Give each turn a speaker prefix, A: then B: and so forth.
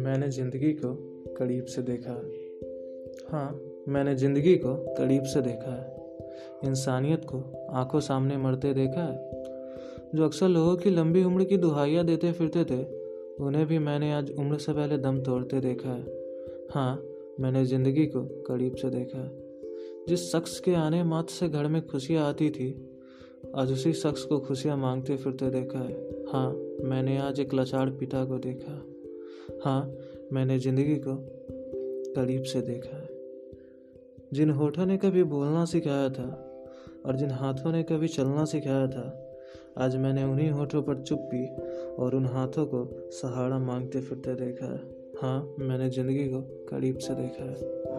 A: मैंने ज़िंदगी को करीब से देखा हाँ। मैंने ज़िंदगी को करीब से देखा है। इंसानियत को आँखों सामने मरते देखा है। जो अक्सर लोगों की लंबी उम्र की दुहाइयाँ देते फिरते थे, उन्हें भी मैंने आज उम्र से पहले दम तोड़ते देखा है। हाँ मैंने ज़िंदगी को करीब से देखा है। जिस शख्स के आने मात्र से घर में खुशियाँ आती थी आज उसी शख्स को खुशियाँ मांगते फिरते देखा है। हाँ मैंने आज एक लाचार पिता को देखा। हाँ मैंने ज़िंदगी को करीब से देखा है। जिन होठों ने कभी बोलना सिखाया था और जिन हाथों ने कभी चलना सिखाया था, आज मैंने उन्हीं होठों पर चुप्पी और उन हाथों को सहारा मांगते फिरते देखा है। हाँ मैंने ज़िंदगी को करीब से देखा है।